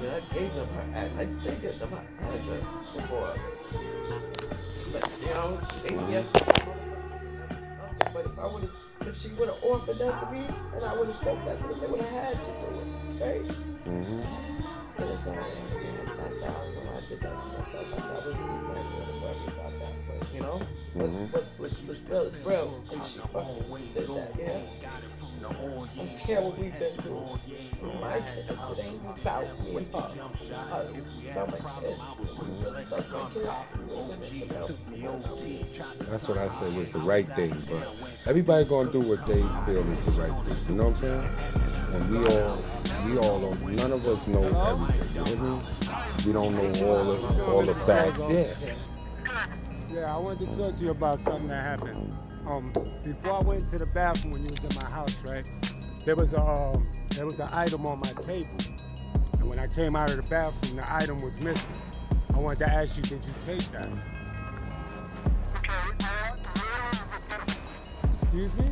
mean, I gave them her ad- I did give them her address before. But, you know, ACS. But if I would have, if she would have offered that to me, and I would have spoke that to them, they would have had to do it, right? Mm-hmm. But it's all right. You know, that's how I know I did that to myself. How I was just not going to worry about that. But, you know, but, Mhm. but, but, but still, it's real. And she fucking did that, yeah? I don't care what we've been through. My kids, it ain't about me and her. Us. It's about my kids. We really love my kids. We really miss them. You know? That's what I said was the right thing, but everybody gonna do what they feel is the right thing. You know what I'm saying? And we all, we all don't. None of us know everything. You hear me? We don't know all the all the facts. Yeah. Yeah, I wanted to talk to you about something that happened. Um, before I went to the bathroom when you was in my house, right? There was a um, there was an item on my table, and when I came out of the bathroom, the item was missing. I wanted to ask you, did you take that? Excuse me?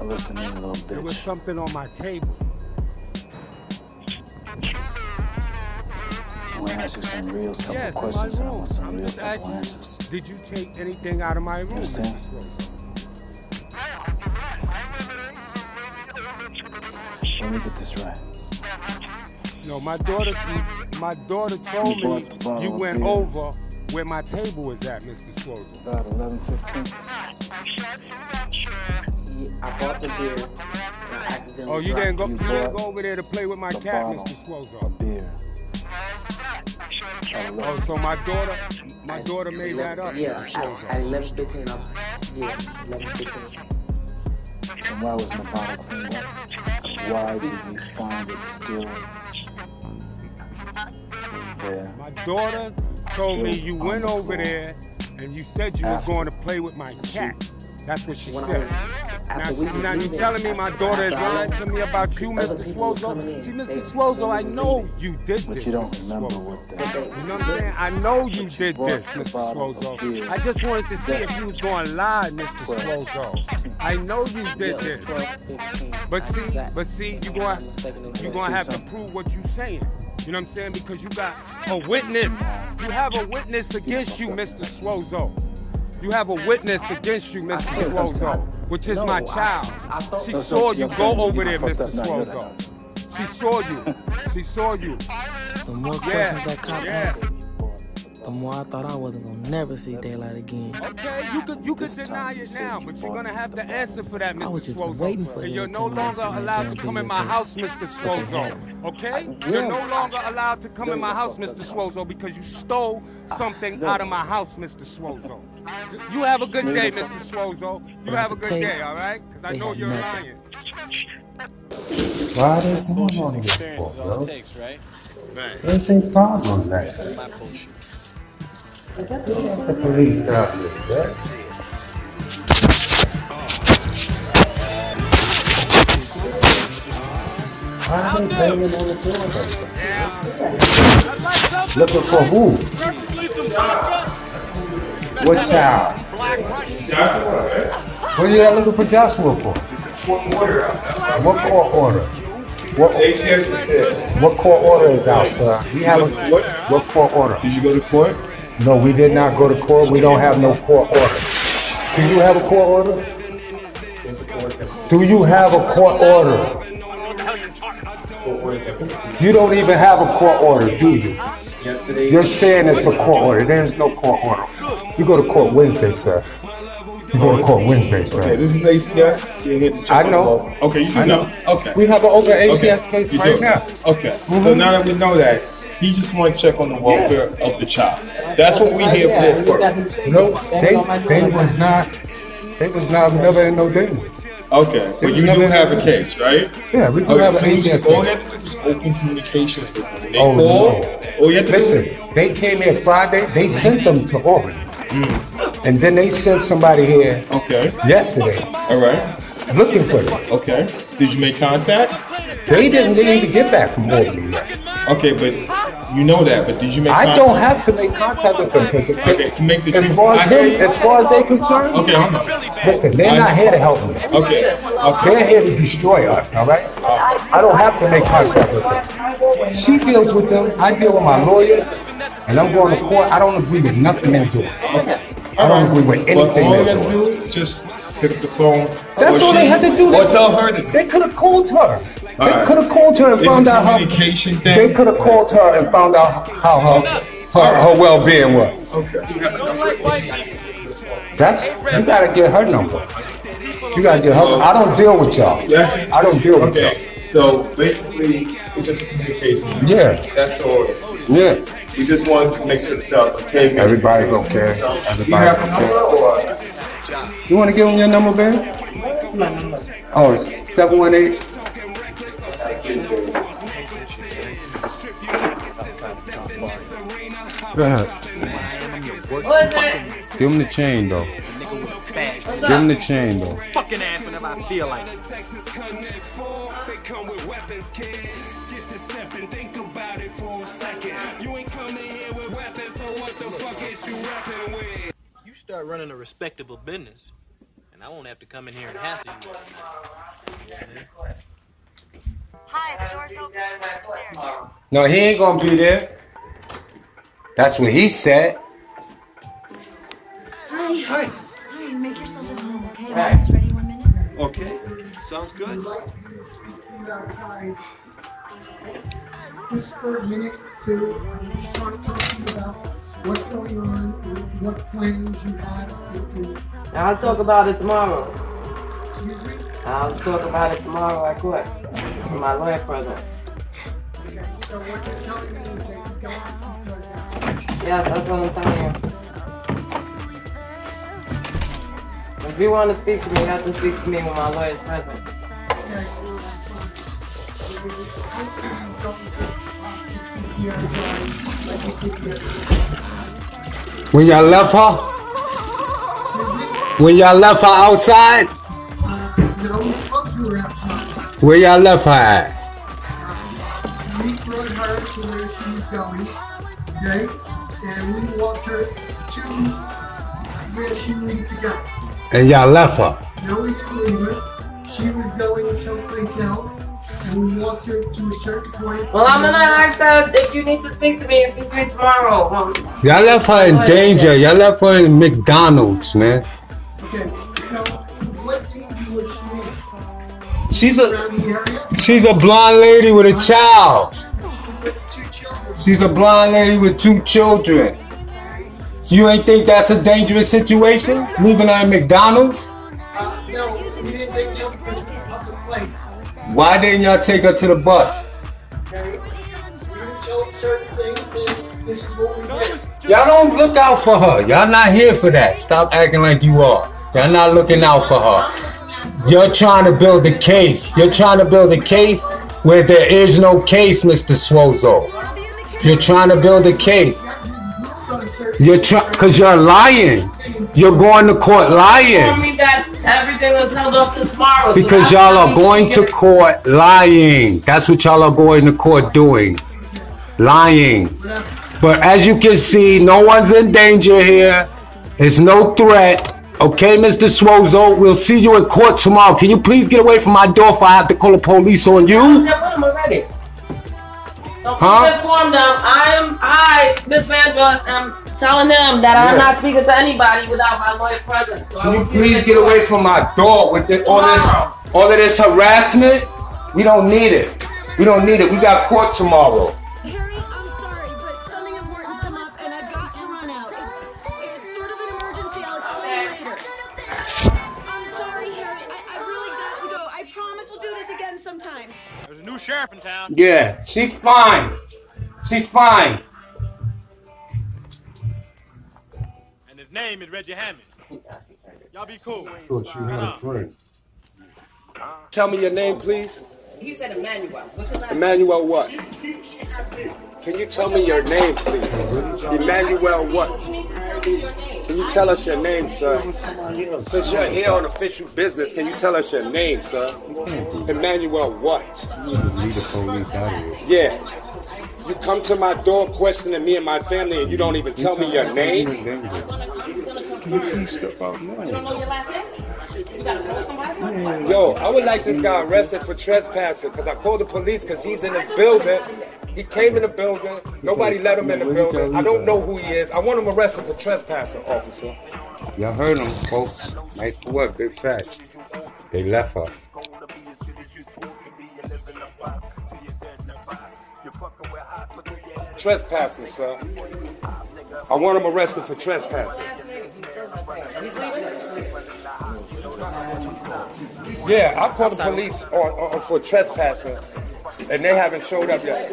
I'm listening, little bit. There was something on my table. I'm gonna ask you some real simple Yes, questions and I want some real simple answers. You, did you take anything out of my room? Understand? Let me get this right. No, my daughter, my daughter told You me bought the bottle you went beer. over where my table was at, Mr. Schwartz. About 11, 15. I bought the beer. I accidentally Oh, you didn't go, You you didn't go over there to play with my cat, bottle Mr. A Schwartz. beer. Oh, so my daughter, my daughter made that up. Yeah, Mr. at, Schwartz. at 11, 15, I'm, yeah, 11, 15. And why wasn't the bottle cleaned up? Why did we find it still there? My daughter told me you went the over there and you said you were going to play with my cat. That's what she When I said. Now, now you telling me my daughter is lying to me about you, Mr. Swozo? See, Mr. Swozo, I know you did But this. you don't remember what that they- You know what I'm saying? I know you did this, Mr. Swozo. I just wanted to see if you was going to lie, Mr. Swozo. I know you did this. But see, but see, you I'm gonna mistaken, it was you Let's gonna have to prove what you're saying. You know what I'm saying? Because you got a witness. You have a witness against you, Mr. Swozo. You have a witness against you, Mr. feel Swozo, which is No, my child. I thought- She No, so saw you go over there, Mr. up. No, you're Swozo. She saw you. She saw you. The more Yeah, questions that cop yeah. asked, the more I thought I wasn't gonna never see daylight again. Okay, you could you could deny it now, but you're gonna have to answer for that, Mr. I was Mr. just Swozo. waiting for And them you're to no tell me I longer seen that allowed to come in my house. Mr. But Swozo. Okay? You're no longer allowed to come in my house, Mr. Swozo, because you stole something out of my house, Mr. Swozo. You have a good day, Mr. Swozo. You have a good day, all right? Because I know you're lying. Why are they going Bullshit on this experience for, bro? it takes, right? There's a problem there. That's my bullshit. The police out here, bro. Why are they banging on the door like that? Looking for who? What child? What are you looking for Joshua for? What court order? What, court order? what court order is out, sir? We have a, What? what court order? Did you go to court? No, we did not go to court. We don't have no court order. Do you have a court order? Do you have a court order? You don't even have a court order, do you? You're saying it's a court order. There's no court order. You go to court Wednesday, sir. You go to court Wednesday, Okay, sir. this is ACS. You're here I know. the vote. Okay, you do I know. know. Okay. We have an open Okay, ACS case you right do. now. Mm-hmm. Okay. So now that we know that, he just want to check on the welfare of the child. That's what we here for you got first. some shit No, banging on my they, door. they was not, they was not, never in no danger. Okay, but you do have a case, right? Yeah, we do Okay, have so an all case. you have to do is open communications with them. They Oh, call, no. all you have to Listen, do they came here Friday, they sent them to Albany. Hmm. And then they sent somebody here Okay. yesterday All right. looking for them. Okay. Did you make contact? They didn't even get back from Albany yet. Okay, but You know that, but did you make? I don't have to make contact with them because Okay, to make the as far as them, as far as they concerned, Okay, hold on. listen, they're not here to help me. Okay. okay. They're here to destroy us, all right? I don't have to make contact with them. She deals with them, I deal with my lawyer, and I'm going to court. I don't agree with nothing they're doing. Okay. I don't agree with anything all they're doing. do just pick up the phone. That's all they had to do. Or They- tell her to. They could have called her. They Alright. could have called her and It's found out how. thing. They could have called her and found out how her her, her well-being was. Okay. That's you gotta get her number. You gotta get her. I don't deal with y'all. Yeah. I don't deal with Okay. y'all. So basically, it's just communication. Yeah, That's all. yeah. We just want to make sure the child's okay. Everybody's okay. Do you have Everybody's a number or? You want to give them your number, baby? Oh, it's seven one eight. Go ahead. What is it? Give him the chain though. Give him the chain though. fucking ass whenever I feel like it. for a second You ain't coming here with weapons, so what the fuck is you rapping with? You start running a respectable business, and I won't have to come in here and hassle you. Hi, the door's open. No, he ain't gonna be there. That's what he said. Hi. Hi. Hi, make yourself at home, okay? I'm almost ready one minute. Okay, sounds good. just for a minute to start talking about what's going on, what plans you have with the, I'll talk about it tomorrow. excuse me? I'll talk about it tomorrow at court. With my lawyer present. So what you're telling me is that you don't because Yes, that's what I'm telling you. If you want to speak to me, you have to speak to me when my lawyer's present. When y'all left her? When y'all left her outside? Uh, no, we spoke to her outside. Where y'all left her at? She needed to go. And y'all left her. No, we didn't leave her. She was going someplace else, and we walked her to a certain point. Well, I'm gonna ask that if you need to speak to me, speak to me tomorrow. Um, Y'all left her in danger. Y'all left her in McDonald's, man. Okay, so what danger was she in? She's a Around the area? she's a blonde lady with a child. With two children. She's a blonde lady with two children. You ain't think that's a dangerous situation? Leaving her in McDonald's? Uh, no, we didn't think so because public place. Why didn't y'all take her to the bus? Okay? We certain things, and this is what we did. Y'all don't look out for her. Y'all not here for that. Stop acting like you are. Y'all not looking out for her. You're trying to build a case. You're trying to build a case where there is no case, Mr. Swozo. You're trying to build a case. You're trying, cause you're lying. You're going to court lying. me that everything was held off to tomorrow. Because that's y'all are going to court lying. That's what y'all are going to court doing. Lying. But as you can see, no one's in danger here. There's no threat. Okay, Mr. Swozo, we'll see you in court tomorrow. Can you please get away from my door if I have to call the police on you? Them already. So Huh? inform them. Um, I am I, Miss Vandross, am telling them that I'm not speaking to anybody without my lawyer present. So Can you please get away from my door with this, all this, all of this harassment? We don't need it. We don't need it. We got court tomorrow. Harry, I'm sorry, but something important's come up and I've got to run out. It's, it's sort of an emergency. I'll explain later. I'm sorry, Harry. I, I really got to go. I promise we'll do this again sometime. There's a new sheriff in town. Yeah, she's fine. She's fine. His name is Reggie Hammond. Y'all be cool. Tell me your name, please. He said Emmanuel. What's your last Emmanuel what? Can you tell me your name, please? Emmanuel what? Can you tell us your name, sir? Since you're here on official business, can you tell us your name, sir? Emmanuel what? Leave the police out of here. Yeah. You come to my door questioning me and my family, and you don't even tell me your name. Yo, I would like this guy arrested for trespassing because I called the police because he's in this building. He came in the building. Nobody let him in the building. I don't know who he is. I want him arrested for trespassing, officer. Y'all heard him, folks. Nice work, big fact. They left her. Trespassing, sir. I want him arrested for trespassing. Yeah, I called the police on, on, for trespassing, and they haven't showed up yet.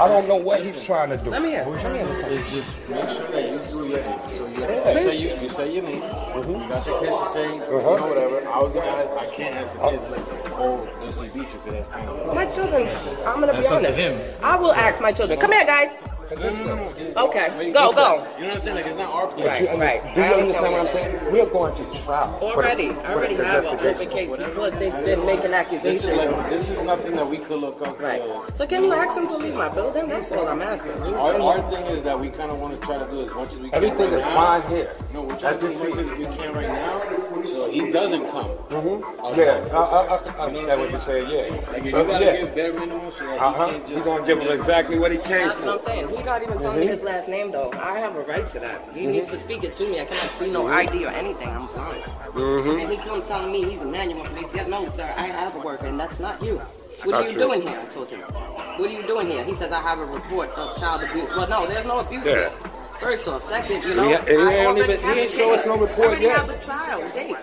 I don't know what he's trying to do. Let me hear. Let me hear. It's just make sure that you do your end. So you, Yeah. you say you, you say your name. You got your kids to say, you Uh-huh. know, whatever. I was gonna ask, I can't ask the kids like, oh, does he beat you? Because that's kind of. My children, I'm gonna That's be up to honest. him. I will ask my children. Come here, guys. Okay, go, go. You know what I'm saying? Like it's not our place. Right, right. Do you understand what I'm saying? We're going to trial. Already, I already have an investigation. open case because they've been making This accusations. is this is nothing that we could look up. Right. So can you ask them to leave my building? That's all I'm asking. You- Our, our thing is that we kind of want to try to do as much as we can. Everything is fine here. No, we're trying to do as much as we can right now, so he doesn't come. Mm-hmm. Yeah, I, I, I understand what you're saying. Yeah. Like So, you gotta yeah. give bare minimum, so that Uh he huh. can't We're gonna give him exactly what he came That's what I'm saying. He's not even telling me his last name though. I have a right to that. He needs to speak it to me. I cannot see no ID or anything. I'm blind. Mhm. And he comes telling me he's a manual police. Yes, no, sir. I have a worker, and that's not you. What Not are you true. doing here? I told him. What are you doing here? He says I have a report of child abuse. Well, no, there's no abuse Yeah. here. First off, second, you know, Yeah, and he I ain't even- he ain't show us no report yet. have a trial date.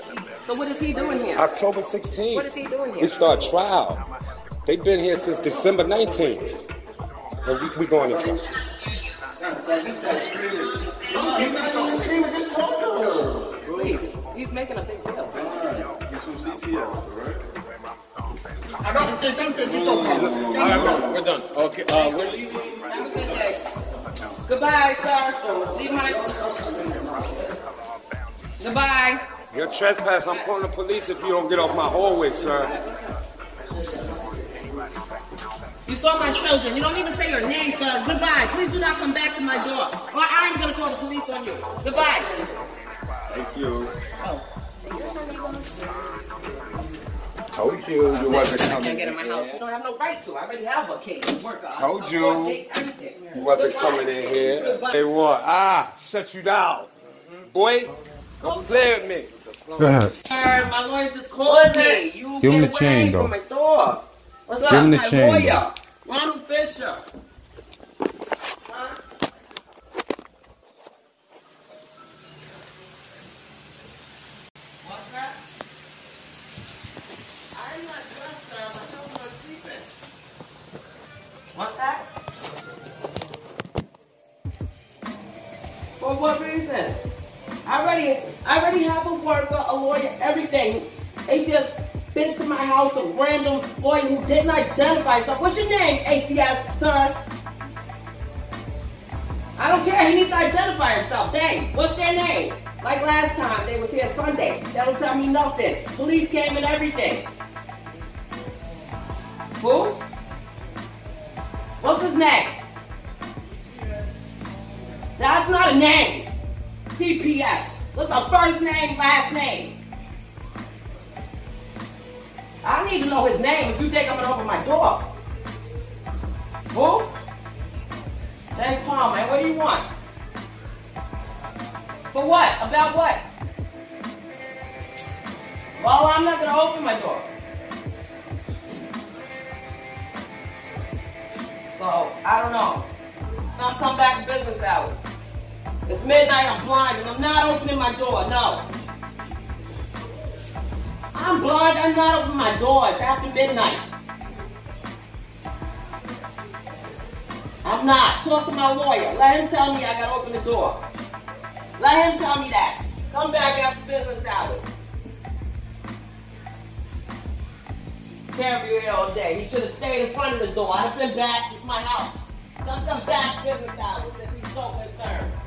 So what is he doing here? October 16th. What is he doing here? We start trial. They've been here since December 19th. And we, we going to trial. Please, he's making a big deal. I don't think think that you All right, bro, we're done. Okay, uh, we're leaving. Goodbye, sir. Leave my. Goodbye. You're trespass. I'm calling the police if you don't get off my hallway, sir. You saw my children. You don't even say your name, sir. Goodbye. Please do not come back to my door. Or I'm gonna call the police on you. Goodbye. Told you you wasn't I can't get in my house. You don't have no right to. I already have a case. Worker. Told you. court date, everything. You wasn't coming in here. They what? Ah, shut you down. Boy, don't play with me. Go ahead. Sir, my lawyer just called me. You Give him the chain, though. from my door. What's up? Give him the my chain, lawyer, Ronald Fisher. What reason? I already, I already have a worker, a lawyer, everything. They just been to my house, a random lawyer who didn't identify himself. What's your name, ACS, sir? I don't care. He needs to identify himself. They, what's their name? Like last time, they was here Sunday. They don't tell me nothing. Police came and everything. Who? What's his name? That's not a name. CPS. What's the first name, last name? I need to know his name if you think I'm gonna open my door. Who? Thanks, Paul, man. What do you want? For what? About what? Well, I'm not gonna open my door. So, I don't know. Some come back business hours. It's midnight, I'm blind, and I'm not opening my door, no. I'm blind, I'm not opening my door. It's after midnight. I'm not. Talk to my lawyer. Let him tell me I gotta open the door. Let him tell me that. Come back after business hours. Can't be here all day. He should have stayed in front of the door. I've been back to my house. Come come back business hours salt that's there.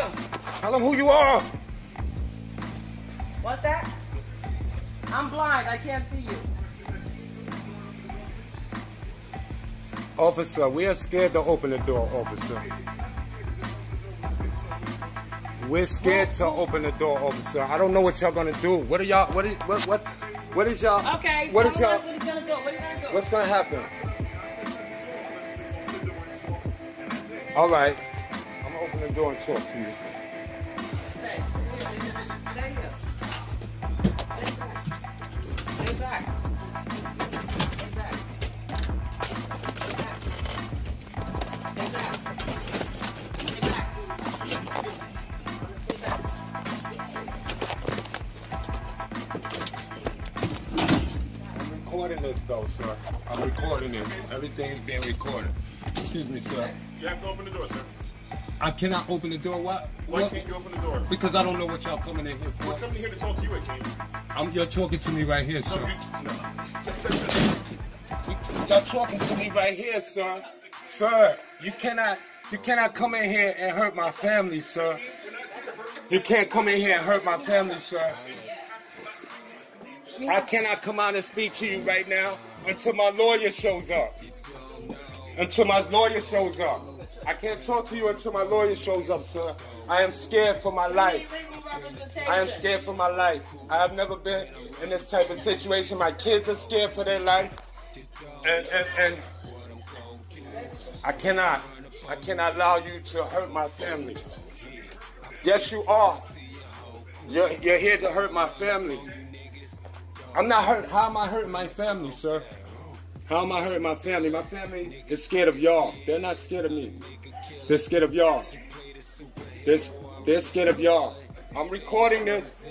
You? Tell them who you are. What's that? I'm blind. I can't see you. Officer, we are scared to open the door, officer. We're scared to open the door, officer. I don't know what y'all gonna do. What are y'all? What is what what? What is y'all? Okay. What is y'all? Gonna do? What gonna do? What's gonna happen? All right. The door and talk to you. Though, sir. I'm recording it. Everything's being recorded. Excuse me, sir. You have to open the door, sir. I cannot open the door. What? Why What? can't you open the door? Because I don't know what y'all coming in here for. We're coming here to talk to you, King. I'm, you're talking to me right here, No, sir. you, no. Y'all talking to me right here, sir. Sir, you cannot you cannot come in here and hurt my family, sir. You can't come in here and hurt my family, sir. I cannot come out and speak to you right now until my lawyer shows up. Until my lawyer shows up. I can't talk to you until my lawyer shows up, sir. I am scared for my life. I am scared for my life. I have never been in this type of situation. My kids are scared for their life. And, and, and I cannot, I cannot allow you to hurt my family. Yes, you are. You're, you're here to hurt my family. I'm not hurt. How am I hurting my family, sir? How am I hurting my family? My family is scared of y'all. They're not scared of me. They're scared of y'all. They're, they're scared of y'all. I'm recording this.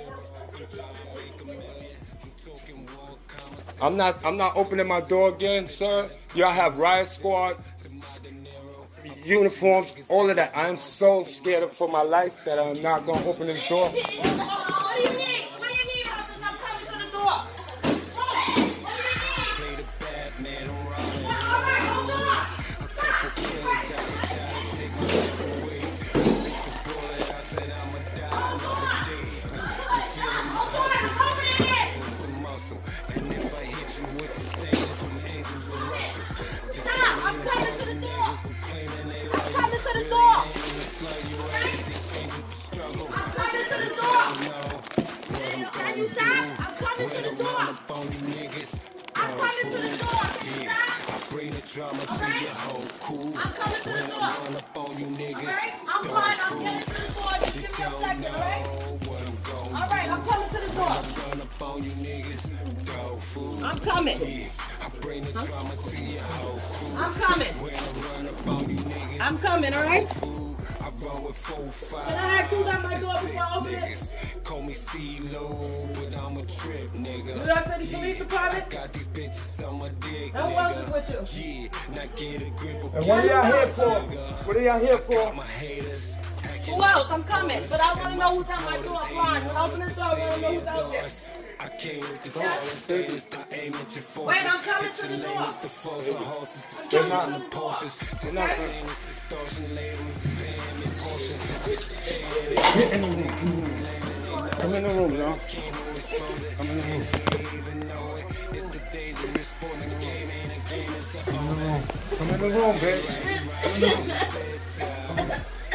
I'm not I'm not opening my door again, sir. Y'all have riot squad uniforms, all of that. I'm so scared for my life that I'm not gonna open this door. I'm coming. I bring the drama to your whole crew. I'm coming. I run up on you niggas, I'm coming, alright? I run with four, five. Can I have two at my door before I open it? niggas. Call me C-Lo, but I'm a trip, nigga. New York City Police Department? I got these bitches on my dick, No nigga. working with you. Yeah, now get a grip of And what are y'all here for? What are y'all here for? my haters. Who else? I'm coming. But I want to know who's at my door blind. When I open this door, I want to know who's out there. I came with the doors, stainless, I aim at your forces. Wait, I'm coming to the door. with the foes and horses. They're They're not- not the Porsches. This not- ain't this extortion labels, paying me portion. Get in the room. Come in the room, y'all. Come in the room. It's a dangerous sport, the game ain't a game, it's a Come in the room. Come in the room, babe. Come in the room.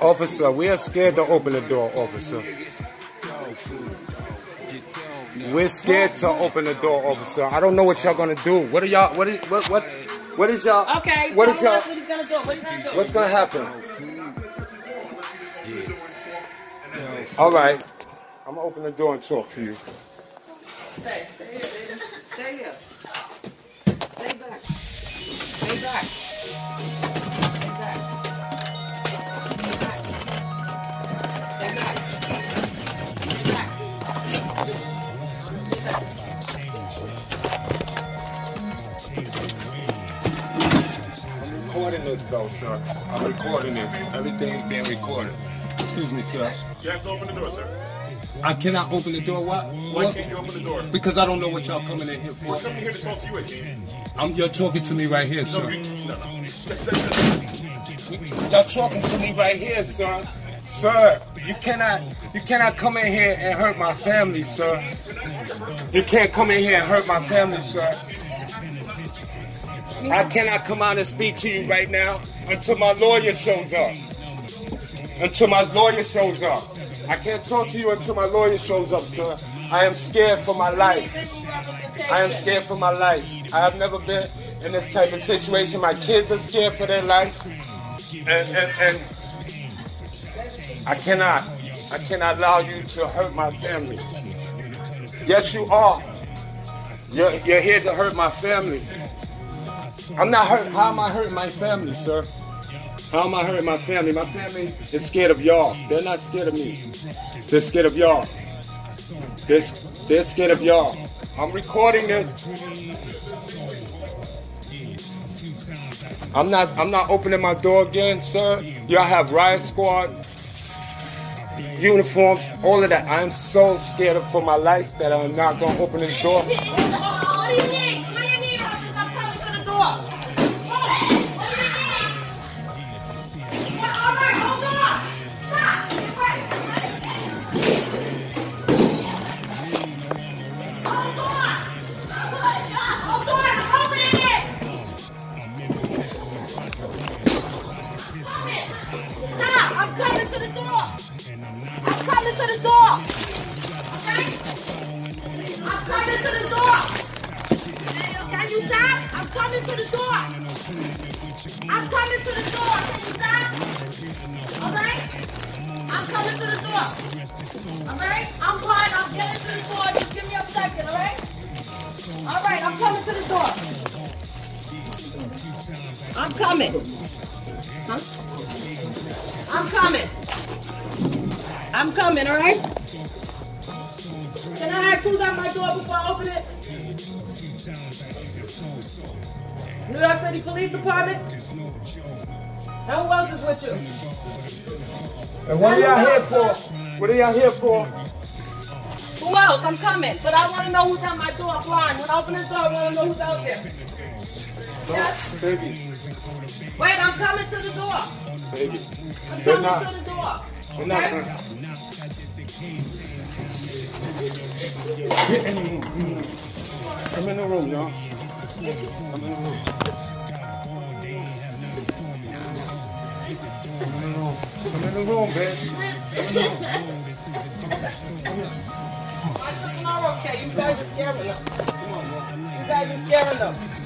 Officer, we are scared to open the door, officer. dog food, dog. You don't know. We're scared to open the door, officer. I don't know what y'all gonna do. What are y'all? What is what what? What is y'all? Okay. What is y'all? What gonna do? What gonna do? What's gonna happen? All right. I'm gonna open the door and talk to you. Stay. Stay here, baby. Stay here. Stay back. Stay back. This though, sir. I'm recording this. Everything's being recorded. Excuse me, sir. You have to open the door, sir. I cannot open the door. What? Why What? can't you open the door? Because I don't know what y'all coming in here We're for. coming here to talk to you, again. I'm you're talking to me right here, No, sir. you, no, no. Y'all talking to me right here, sir. Sir, you cannot you cannot come in here and hurt my family, sir. You can't come in here and hurt my family, sir. I cannot come out and speak to you right now until my lawyer shows up. Until my lawyer shows up. I can't talk to you until my lawyer shows up, sir. I am scared for my life. I am scared for my life. I have never been in this type of situation. My kids are scared for their life. And, and, and I cannot, I cannot allow you to hurt my family. Yes, you are. You're, you're here to hurt my family. I'm not hurt. How am I hurting my family, sir? How am I hurting my family? My family is scared of y'all. They're not scared of me. They're scared of y'all. They're, they're scared of y'all. I'm recording this. I'm not I'm not opening my door again, sir. Y'all have riot squad uniforms, all of that. I am so scared for my life that I'm not gonna open this door. I'm coming to the door. Can you stop? I'm coming to the door. I'm coming to the door. Can you stop? All right? I'm coming to the door. All right? I'm fine. I'm getting to the door. Just give me a second, all right? All right, I'm coming to the door. I'm coming. Huh? I'm coming. I'm coming, all right? Can I ask who's at my door before I open it? New York City Police Department? And who else is with you? And what are y'all here for? What are y'all here for? Who else? I'm coming. But I want to know who's at my door. Blind. When I open this door, I want to know who's out there. Baby, Wait, I'm coming to the door. baby. I'm They're coming not. to the door. They're not. Okay? Get in the room. Come in the room, y'all. Come in the room. Come in the room, babe. Children are okay. You guys are scaring them. You guys are scaring